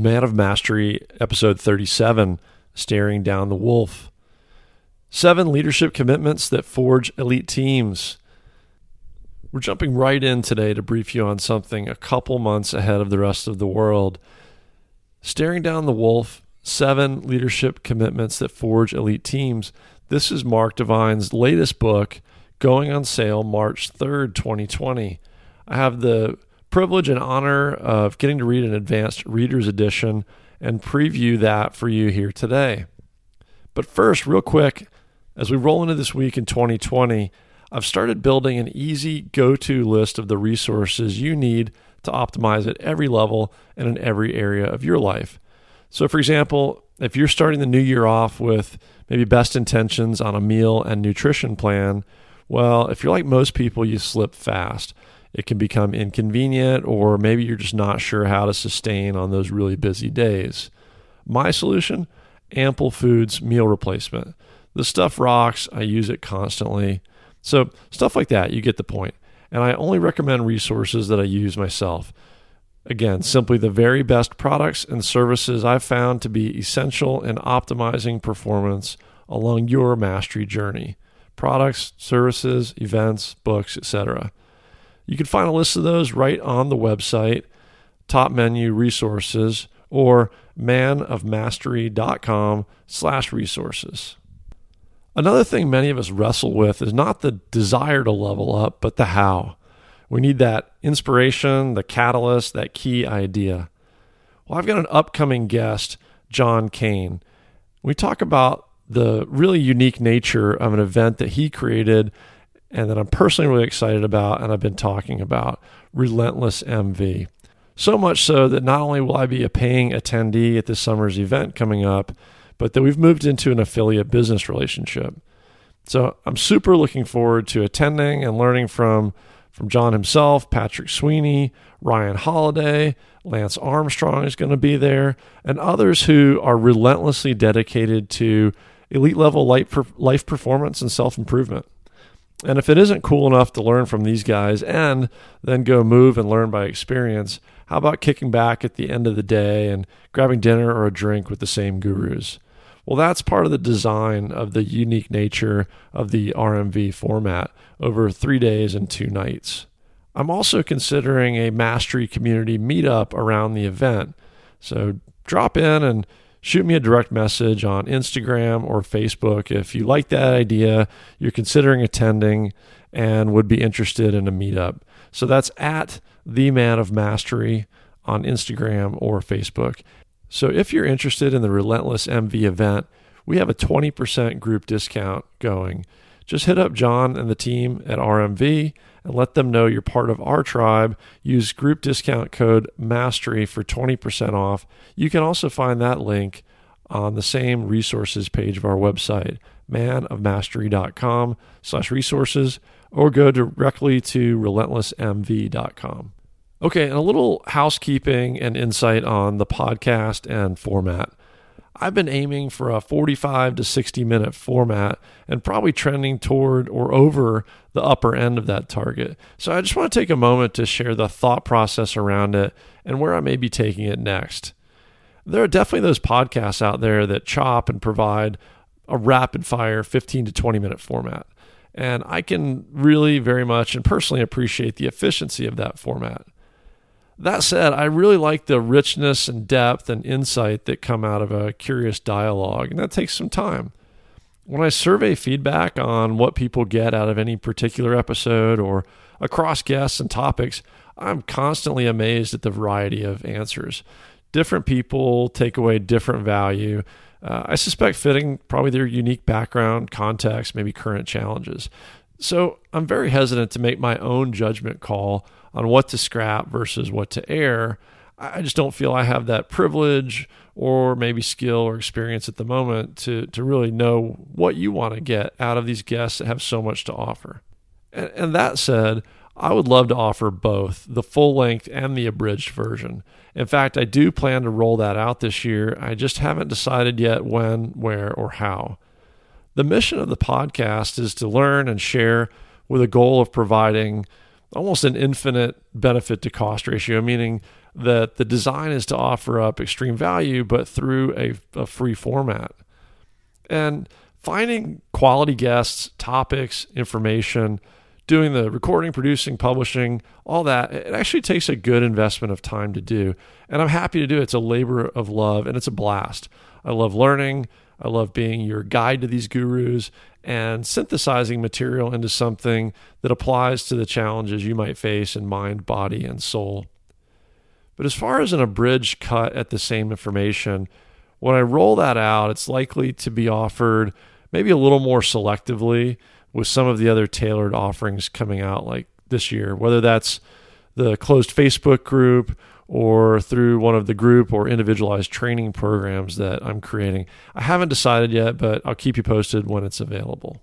Man of Mastery, episode 37 Staring Down the Wolf. Seven leadership commitments that forge elite teams. We're jumping right in today to brief you on something a couple months ahead of the rest of the world. Staring Down the Wolf Seven Leadership Commitments That Forge Elite Teams. This is Mark Divine's latest book, going on sale March 3rd, 2020. I have the privilege and honor of getting to read an advanced reader's edition and preview that for you here today. But first, real quick, as we roll into this week in 2020, I've started building an easy go to list of the resources you need to optimize at every level and in every area of your life. So, for example, if you're starting the new year off with maybe best intentions on a meal and nutrition plan, well, if you're like most people, you slip fast. It can become inconvenient, or maybe you're just not sure how to sustain on those really busy days. My solution Ample Foods meal replacement. The stuff rocks. I use it constantly. So, stuff like that, you get the point. And I only recommend resources that I use myself. Again, simply the very best products and services I've found to be essential in optimizing performance along your mastery journey. Products, services, events, books, etc. You can find a list of those right on the website, top menu resources, or manofmastery.com slash resources. Another thing many of us wrestle with is not the desire to level up, but the how. We need that inspiration, the catalyst, that key idea. Well, I've got an upcoming guest, John Kane. We talk about the really unique nature of an event that he created and that I'm personally really excited about and I've been talking about Relentless MV. So much so that not only will I be a paying attendee at this summer's event coming up, but that we've moved into an affiliate business relationship. So I'm super looking forward to attending and learning from from John himself, Patrick Sweeney, Ryan Holiday, Lance Armstrong is going to be there, and others who are relentlessly dedicated to elite level life performance and self improvement. And if it isn't cool enough to learn from these guys and then go move and learn by experience, how about kicking back at the end of the day and grabbing dinner or a drink with the same gurus? Well, that's part of the design of the unique nature of the RMV format over three days and two nights. I'm also considering a mastery community meetup around the event. So drop in and shoot me a direct message on Instagram or Facebook if you like that idea, you're considering attending, and would be interested in a meetup. So that's at the Man of Mastery on Instagram or Facebook. So if you're interested in the Relentless MV event, we have a 20% group discount going. Just hit up John and the team at RMV and let them know you're part of our tribe. Use group discount code MASTERY for 20% off. You can also find that link on the same resources page of our website, manofmastery.com slash resources, or go directly to relentlessmv.com. Okay, and a little housekeeping and insight on the podcast and format. I've been aiming for a 45 to 60 minute format and probably trending toward or over the upper end of that target. So I just want to take a moment to share the thought process around it and where I may be taking it next. There are definitely those podcasts out there that chop and provide a rapid fire 15 to 20 minute format. And I can really very much and personally appreciate the efficiency of that format. That said, I really like the richness and depth and insight that come out of a curious dialogue, and that takes some time. When I survey feedback on what people get out of any particular episode or across guests and topics, I'm constantly amazed at the variety of answers. Different people take away different value. Uh, I suspect fitting probably their unique background, context, maybe current challenges. So I'm very hesitant to make my own judgment call on what to scrap versus what to air. I just don't feel I have that privilege or maybe skill or experience at the moment to, to really know what you want to get out of these guests that have so much to offer. And, and that said, I would love to offer both the full length and the abridged version. In fact, I do plan to roll that out this year. I just haven't decided yet when, where, or how. The mission of the podcast is to learn and share with a goal of providing almost an infinite benefit to cost ratio, meaning that the design is to offer up extreme value, but through a, a free format. And finding quality guests, topics, information, doing the recording, producing, publishing, all that, it actually takes a good investment of time to do. And I'm happy to do it. It's a labor of love and it's a blast. I love learning. I love being your guide to these gurus and synthesizing material into something that applies to the challenges you might face in mind, body, and soul. But as far as an abridged cut at the same information, when I roll that out, it's likely to be offered maybe a little more selectively with some of the other tailored offerings coming out like this year, whether that's the closed Facebook group or through one of the group or individualized training programs that I'm creating. I haven't decided yet, but I'll keep you posted when it's available.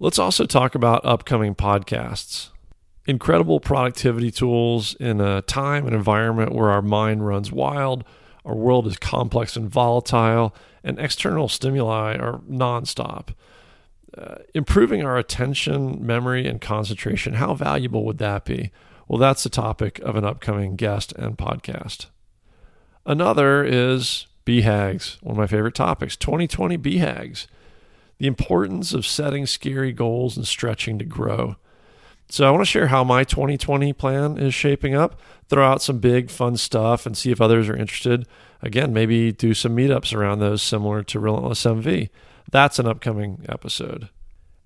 Let's also talk about upcoming podcasts. Incredible productivity tools in a time and environment where our mind runs wild, our world is complex and volatile, and external stimuli are nonstop. Uh, improving our attention, memory, and concentration, how valuable would that be? Well, that's the topic of an upcoming guest and podcast. Another is BHAGs, one of my favorite topics 2020 BHAGs, the importance of setting scary goals and stretching to grow. So, I want to share how my 2020 plan is shaping up, throw out some big fun stuff, and see if others are interested. Again, maybe do some meetups around those similar to Relentless MV. That's an upcoming episode.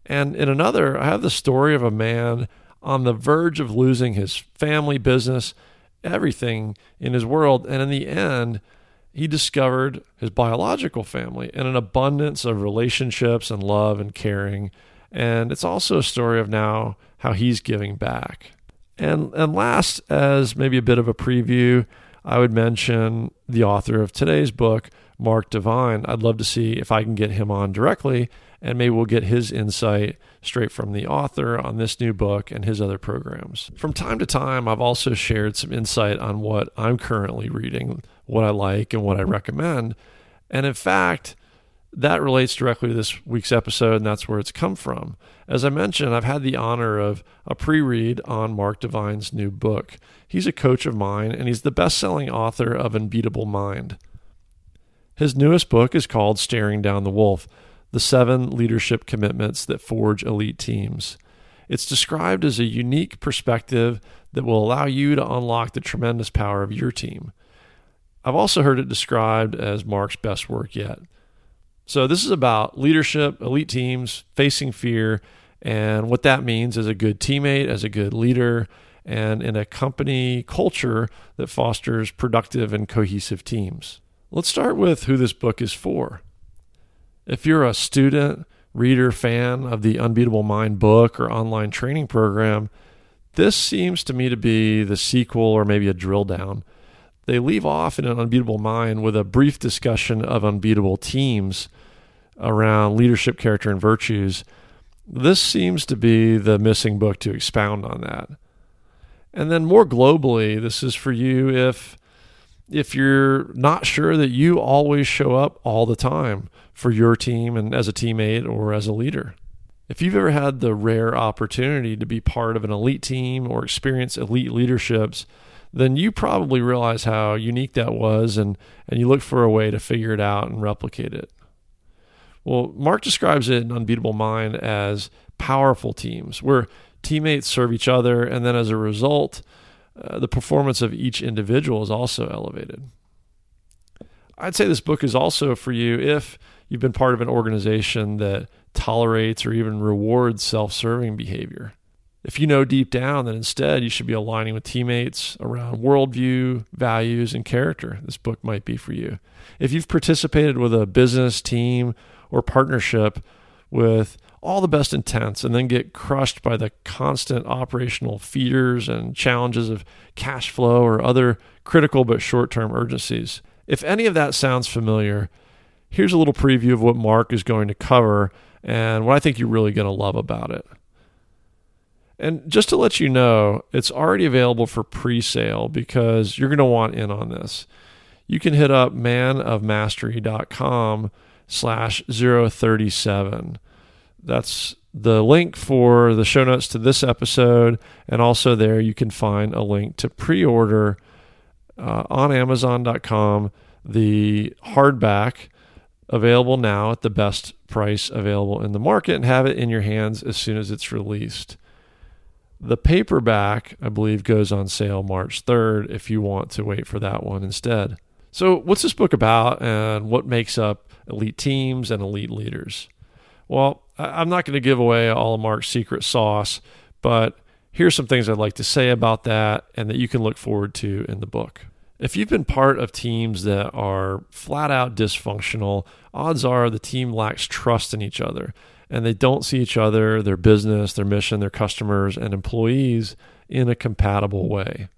And in another, I have the story of a man on the verge of losing his family, business, everything in his world. And in the end, he discovered his biological family and an abundance of relationships and love and caring. And it's also a story of now how he's giving back. And, and last, as maybe a bit of a preview, I would mention the author of today's book, Mark Divine. I'd love to see if I can get him on directly, and maybe we'll get his insight straight from the author on this new book and his other programs. From time to time, I've also shared some insight on what I'm currently reading, what I like, and what I recommend. And in fact, that relates directly to this week's episode, and that's where it's come from. As I mentioned, I've had the honor of a pre read on Mark Divine's new book. He's a coach of mine, and he's the best selling author of Unbeatable Mind. His newest book is called Staring Down the Wolf The Seven Leadership Commitments That Forge Elite Teams. It's described as a unique perspective that will allow you to unlock the tremendous power of your team. I've also heard it described as Mark's best work yet. So, this is about leadership, elite teams, facing fear, and what that means as a good teammate, as a good leader, and in a company culture that fosters productive and cohesive teams. Let's start with who this book is for. If you're a student, reader, fan of the Unbeatable Mind book or online training program, this seems to me to be the sequel or maybe a drill down. They leave off in an Unbeatable Mind with a brief discussion of unbeatable teams around leadership, character, and virtues. This seems to be the missing book to expound on that. And then more globally, this is for you if if you're not sure that you always show up all the time for your team and as a teammate or as a leader. If you've ever had the rare opportunity to be part of an elite team or experience elite leaderships, then you probably realize how unique that was and, and you look for a way to figure it out and replicate it. Well, Mark describes it in Unbeatable Mind as powerful teams where teammates serve each other, and then as a result, uh, the performance of each individual is also elevated. I'd say this book is also for you if you've been part of an organization that tolerates or even rewards self serving behavior. If you know deep down that instead you should be aligning with teammates around worldview, values, and character, this book might be for you. If you've participated with a business, team, or partnership with all the best intents and then get crushed by the constant operational fears and challenges of cash flow or other critical but short term urgencies. If any of that sounds familiar, here's a little preview of what Mark is going to cover and what I think you're really going to love about it. And just to let you know, it's already available for pre sale because you're going to want in on this. You can hit up manofmastery.com slash 037 that's the link for the show notes to this episode. And also, there you can find a link to pre order uh, on Amazon.com. The hardback available now at the best price available in the market and have it in your hands as soon as it's released. The paperback, I believe, goes on sale March 3rd if you want to wait for that one instead. So, what's this book about and what makes up elite teams and elite leaders? Well, I'm not going to give away all of Mark's secret sauce, but here's some things I'd like to say about that and that you can look forward to in the book. If you've been part of teams that are flat out dysfunctional, odds are the team lacks trust in each other and they don't see each other, their business, their mission, their customers, and employees in a compatible way.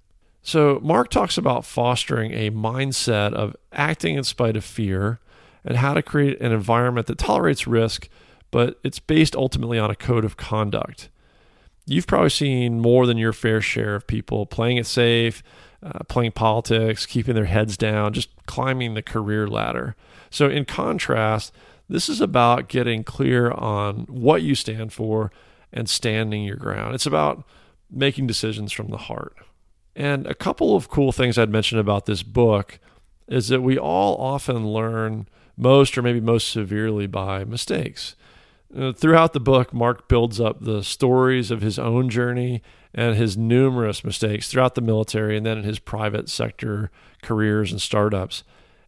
So, Mark talks about fostering a mindset of acting in spite of fear and how to create an environment that tolerates risk, but it's based ultimately on a code of conduct. You've probably seen more than your fair share of people playing it safe, uh, playing politics, keeping their heads down, just climbing the career ladder. So, in contrast, this is about getting clear on what you stand for and standing your ground. It's about making decisions from the heart. And a couple of cool things I'd mention about this book is that we all often learn most or maybe most severely by mistakes. Uh, throughout the book, Mark builds up the stories of his own journey and his numerous mistakes throughout the military and then in his private sector careers and startups.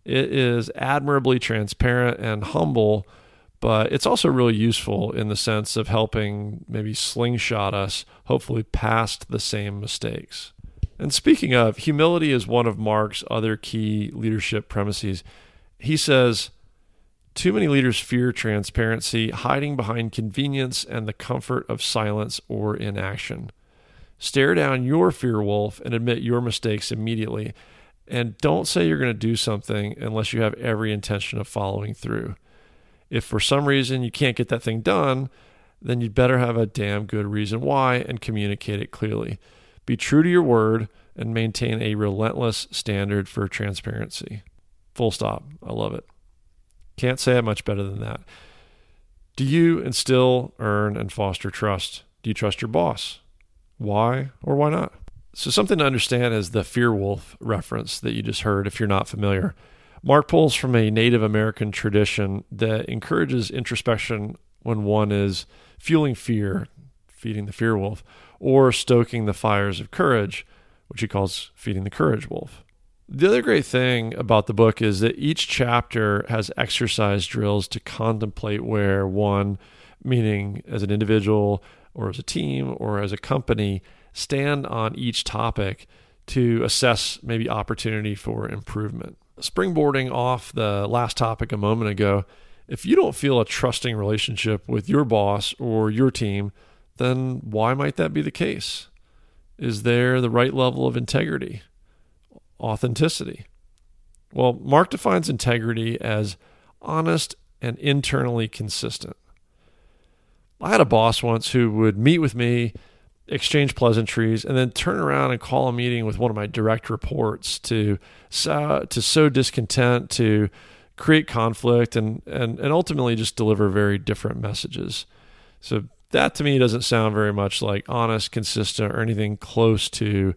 It is admirably transparent and humble, but it's also really useful in the sense of helping maybe slingshot us, hopefully, past the same mistakes. And speaking of, humility is one of Mark's other key leadership premises. He says, too many leaders fear transparency, hiding behind convenience and the comfort of silence or inaction. Stare down your fear wolf and admit your mistakes immediately. And don't say you're going to do something unless you have every intention of following through. If for some reason you can't get that thing done, then you'd better have a damn good reason why and communicate it clearly. Be true to your word and maintain a relentless standard for transparency. Full stop. I love it. Can't say it much better than that. Do you instill, earn, and foster trust? Do you trust your boss? Why or why not? So, something to understand is the fear wolf reference that you just heard if you're not familiar. Mark pulls from a Native American tradition that encourages introspection when one is fueling fear, feeding the fear wolf, or stoking the fires of courage, which he calls feeding the courage wolf. The other great thing about the book is that each chapter has exercise drills to contemplate where one, meaning as an individual or as a team or as a company, stand on each topic to assess maybe opportunity for improvement. Springboarding off the last topic a moment ago, if you don't feel a trusting relationship with your boss or your team, then why might that be the case? Is there the right level of integrity, authenticity? Well, Mark defines integrity as honest and internally consistent. I had a boss once who would meet with me exchange pleasantries, and then turn around and call a meeting with one of my direct reports to sow, to sow discontent, to create conflict, and, and and ultimately just deliver very different messages. So that to me doesn't sound very much like honest, consistent, or anything close to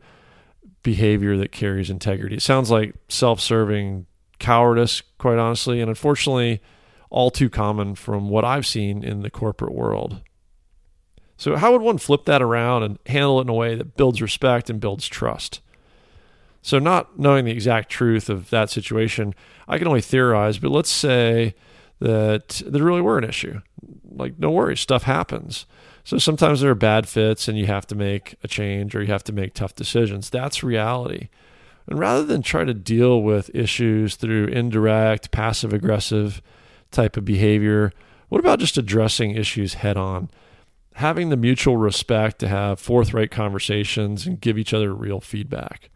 behavior that carries integrity. It sounds like self-serving cowardice, quite honestly, and unfortunately, all too common from what I've seen in the corporate world. So, how would one flip that around and handle it in a way that builds respect and builds trust? So, not knowing the exact truth of that situation, I can only theorize, but let's say that there really were an issue. Like, no worries, stuff happens. So, sometimes there are bad fits and you have to make a change or you have to make tough decisions. That's reality. And rather than try to deal with issues through indirect, passive aggressive type of behavior, what about just addressing issues head on? having the mutual respect to have forthright conversations and give each other real feedback.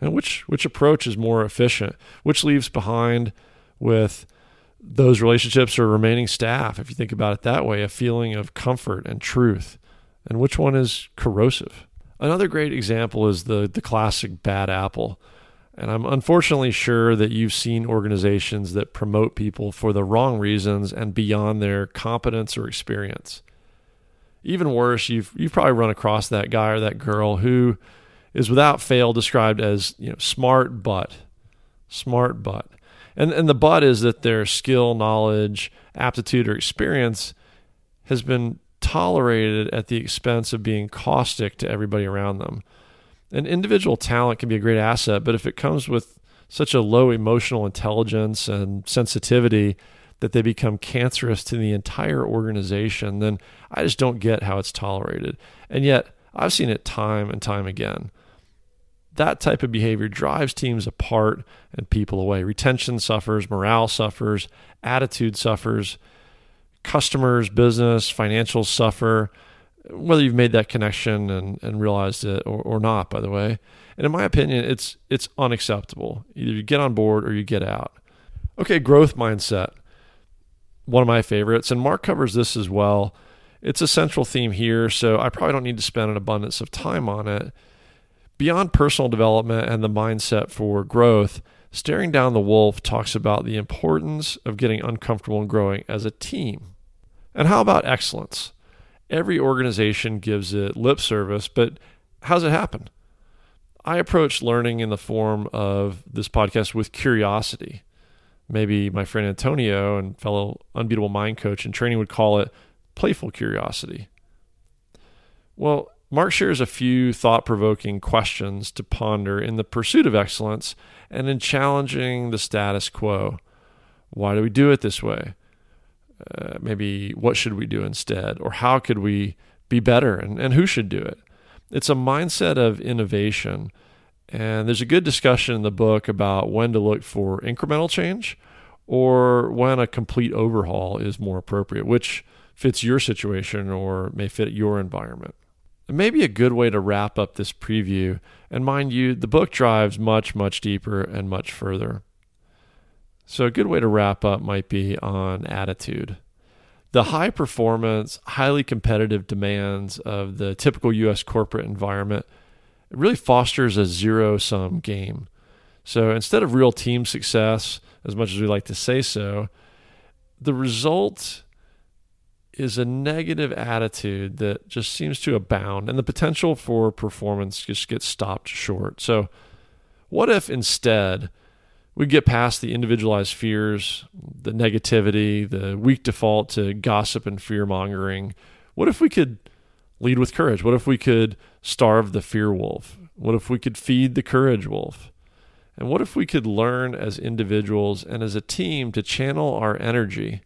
And which which approach is more efficient? Which leaves behind with those relationships or remaining staff, if you think about it that way, a feeling of comfort and truth. And which one is corrosive? Another great example is the the classic bad apple. And I'm unfortunately sure that you've seen organizations that promote people for the wrong reasons and beyond their competence or experience even worse, you've you've probably run across that guy or that girl who is without fail described as you know smart but smart but and and the but is that their skill knowledge aptitude or experience has been tolerated at the expense of being caustic to everybody around them an individual talent can be a great asset but if it comes with such a low emotional intelligence and sensitivity that they become cancerous to the entire organization, then I just don't get how it's tolerated. And yet, I've seen it time and time again. That type of behavior drives teams apart and people away. Retention suffers, morale suffers, attitude suffers, customers, business, financials suffer, whether you've made that connection and, and realized it or, or not, by the way. And in my opinion, it's it's unacceptable. Either you get on board or you get out. Okay, growth mindset one of my favorites, and Mark covers this as well. It's a central theme here, so I probably don't need to spend an abundance of time on it. Beyond personal development and the mindset for growth, Staring Down the Wolf talks about the importance of getting uncomfortable and growing as a team. And how about excellence? Every organization gives it lip service, but how's it happen? I approach learning in the form of this podcast with curiosity maybe my friend Antonio and fellow unbeatable mind coach in training would call it playful curiosity. Well, Mark shares a few thought provoking questions to ponder in the pursuit of excellence and in challenging the status quo. Why do we do it this way? Uh, maybe what should we do instead? Or how could we be better? And, and who should do it? It's a mindset of innovation and there's a good discussion in the book about when to look for incremental change or when a complete overhaul is more appropriate, which fits your situation or may fit your environment. It may be a good way to wrap up this preview. And mind you, the book drives much, much deeper and much further. So, a good way to wrap up might be on attitude. The high performance, highly competitive demands of the typical US corporate environment it really fosters a zero sum game. So instead of real team success, as much as we like to say so, the result is a negative attitude that just seems to abound and the potential for performance just gets stopped short. So, what if instead we get past the individualized fears, the negativity, the weak default to gossip and fear mongering? What if we could lead with courage? What if we could starve the fear wolf? What if we could feed the courage wolf? And what if we could learn as individuals and as a team to channel our energy,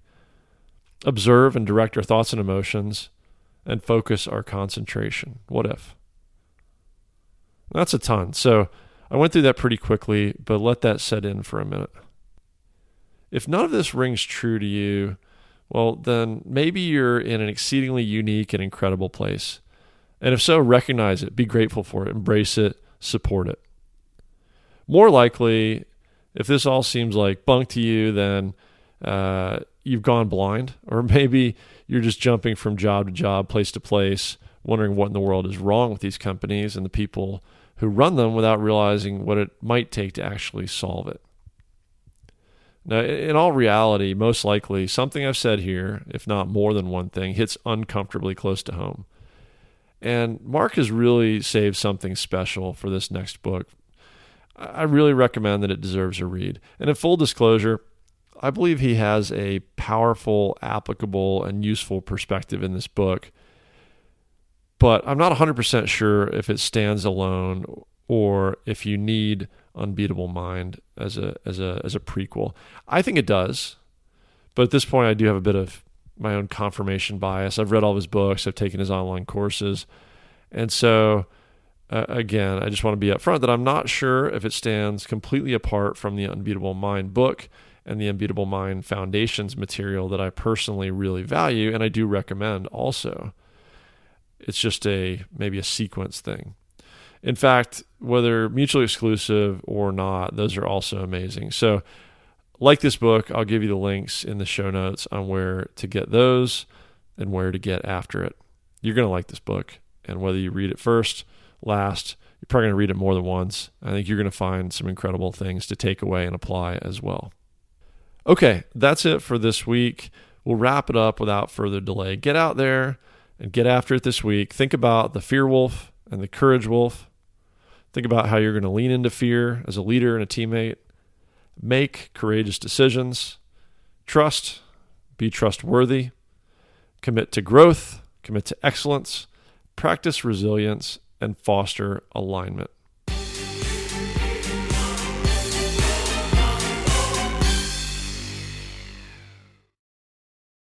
observe and direct our thoughts and emotions, and focus our concentration? What if? That's a ton. So I went through that pretty quickly, but let that set in for a minute. If none of this rings true to you, well, then maybe you're in an exceedingly unique and incredible place. And if so, recognize it, be grateful for it, embrace it, support it. More likely, if this all seems like bunk to you, then uh, you've gone blind, or maybe you're just jumping from job to job, place to place, wondering what in the world is wrong with these companies and the people who run them without realizing what it might take to actually solve it. Now, in all reality, most likely something I've said here, if not more than one thing, hits uncomfortably close to home. And Mark has really saved something special for this next book. I really recommend that it deserves a read. And in full disclosure, I believe he has a powerful, applicable, and useful perspective in this book. But I'm not 100% sure if it stands alone or if you need Unbeatable Mind as a as a as a prequel. I think it does, but at this point, I do have a bit of my own confirmation bias. I've read all his books, I've taken his online courses, and so uh, again, I just want to be upfront that I'm not sure if it stands completely apart from the Unbeatable Mind book and the Unbeatable Mind Foundations material that I personally really value and I do recommend also. It's just a maybe a sequence thing. In fact, whether mutually exclusive or not, those are also amazing. So, like this book, I'll give you the links in the show notes on where to get those and where to get after it. You're going to like this book. And whether you read it first, last, you're probably going to read it more than once. I think you're going to find some incredible things to take away and apply as well. Okay, that's it for this week. We'll wrap it up without further delay. Get out there and get after it this week. Think about the fear wolf and the courage wolf Think about how you're going to lean into fear as a leader and a teammate. Make courageous decisions. Trust, be trustworthy. Commit to growth, commit to excellence, practice resilience, and foster alignment.